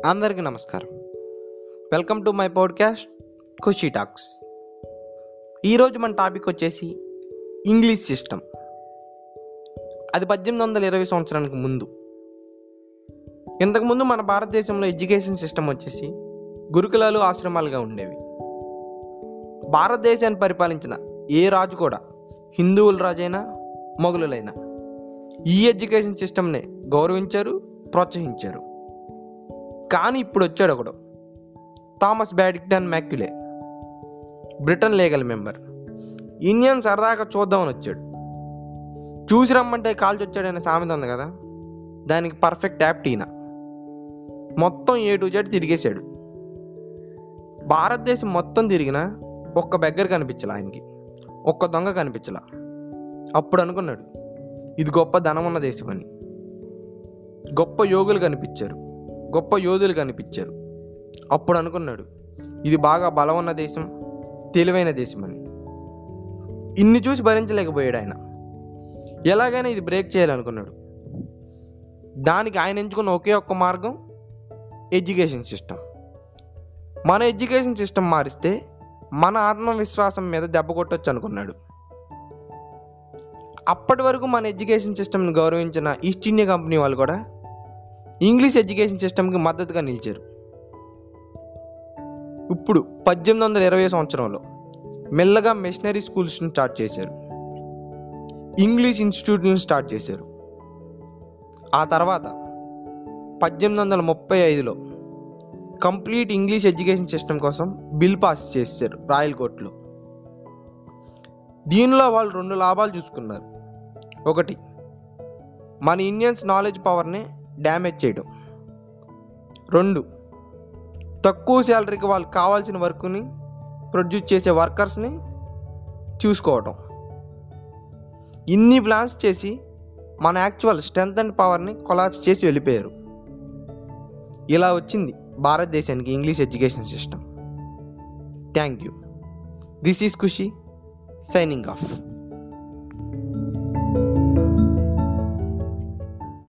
అందరికీ నమస్కారం. Welcome to my podcast Khushi talks ఈరోజు మన టాపిక్ వచ్చేసి ఇంగ్లీష్ సిస్టమ్. అది పద్దెనిమిది వందల ఇరవై సంవత్సరానికి ముందు. ఇంతకుముందు మన భారతదేశంలో ఎడ్యుకేషన్ సిస్టమ్ వచ్చేసి గురుకులాలు ఆశ్రమాలుగా ఉండేవి. భారతదేశాన్ని పరిపాలించిన ఏ రాజు కూడా హిందువుల రాజైనా మొఘలులైనా ఈ ఎడ్యుకేషన్ సిస్టమ్నే గౌరవించారు ప్రోత్సహించారు. కానీ ఇప్పుడు వచ్చాడు ఒకడు. Thomas Babington Macaulay Britain legal member. Indian సరదాగా చూద్దామని వచ్చాడు. చూసి రమ్మంటే కాల్చి వచ్చాడనే సామెత ఉంది కదా? దానికి పర్ఫెక్ట్ యాప్ట్ ఈయన. మొత్తం ఏ టు జెడ్ తిరిగేశాడు. భారతదేశం మొత్తం తిరిగినా ఒక్క బెగ్గర కనిపించలా ఆయనకి. ఒక్క దొంగ కనిపించలా. అప్పుడు అనుకున్నాడు ఇది గొప్ప ధనం ఉన్న దేశం అని. గొప్ప యోగులు కనిపించారు. గొప్ప యోధులు కనిపించారు. అప్పుడు అనుకున్నాడు ఇది బాగా బలం ఉన్న దేశం తెలివైన దేశం అని ఇన్ని చూసి భరించలేకపోయాడు ఆయన ఎలాగైనా ఇది బ్రేక్ చేయాలనుకున్నాడు. దానికి ఆయన ఎంచుకున్న ఒకే ఒక్క మార్గం ఎడ్యుకేషన్ సిస్టమ్ మన ఎడ్యుకేషన్ సిస్టమ్ మారిస్తే మన ఆత్మవిశ్వాసం మీద దెబ్బ కొట్టొచ్చు అనుకున్నాడు. అప్పటి వరకు మన ఎడ్యుకేషన్ సిస్టమ్ని గౌరవించిన ఈస్ట్ ఇండియా కంపెనీ వాళ్ళు కూడా ఇంగ్లీష్ ఎడ్యుకేషన్ సిస్టమ్కి మద్దతుగా నిలిచారు. ఇప్పుడు పద్దెనిమిది వందల ఇరవై సంవత్సరంలో మెల్లగా మిషనరీ స్కూల్స్ని స్టార్ట్ చేశారు. ఇంగ్లీష్ ఇన్స్టిట్యూట్ని స్టార్ట్ చేశారు. ఆ తర్వాత పద్దెనిమిది వందల ముప్పై ఐదులో కంప్లీట్ ఇంగ్లీష్ ఎడ్యుకేషన్ సిస్టమ్ కోసం బిల్ పాస్ చేశారు రాయల్ కోర్టులో దీనిలో వాళ్ళు రెండు లాభాలు చూసుకున్నారు. ఒకటి మన ఇండియన్స్ నాలెడ్జ్ పవర్ని డ్యామేజ్ చేయడం. రెండు తక్కువ శాలరీకి వాళ్ళకి కావాల్సిన వర్క్ని ప్రొడ్యూస్ చేసే వర్కర్స్ని చూసుకోవటం. ఇన్ని ప్లాన్స్ చేసి మన యాక్చువల్ స్ట్రెంత్ అండ్ పవర్ని కొలాప్స్ చేసి వెళ్ళిపోయారు. ఇలా వచ్చింది భారతదేశానికి English education system thank you this is Khushi signing off